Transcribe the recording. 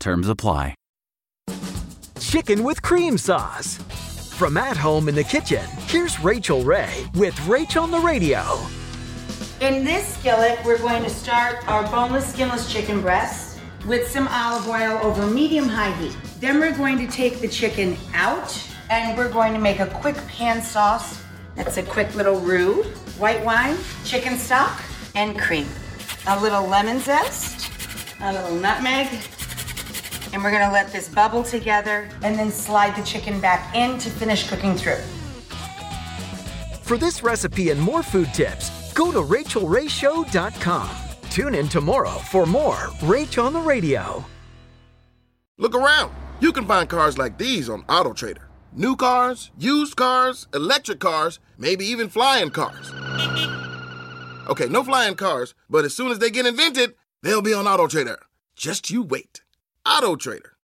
Terms apply. Chicken with cream sauce. From at home in the kitchen, here's Rachael Ray with Rach on the Radio. In this skillet, we're going to start our boneless, skinless chicken breasts with some olive oil over medium-high heat. Then we're going to take the chicken out and we're going to make a quick pan sauce. That's a quick little roux, white wine, chicken stock, and cream. A little lemon zest, a little nutmeg, and we're gonna let this bubble together and then slide the chicken back in to finish cooking through. For this recipe and more food tips, go to rachaelrayshow.com. Tune in tomorrow for more Rach on the Radio. Look around. You can find cars like these on AutoTrader. New cars, used cars, electric cars, maybe even flying cars. Okay, no flying cars, but as soon as they get invented, they'll be on AutoTrader. Just you wait. AutoTrader.